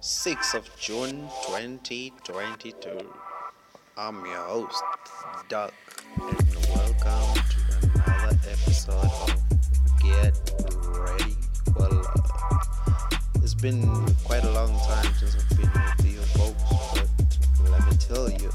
6th of June 2022. I'm your host, Duck, and welcome to another episode of Get Ready for Love. It's been quite a long time since I've been with you folks, but let me tell you,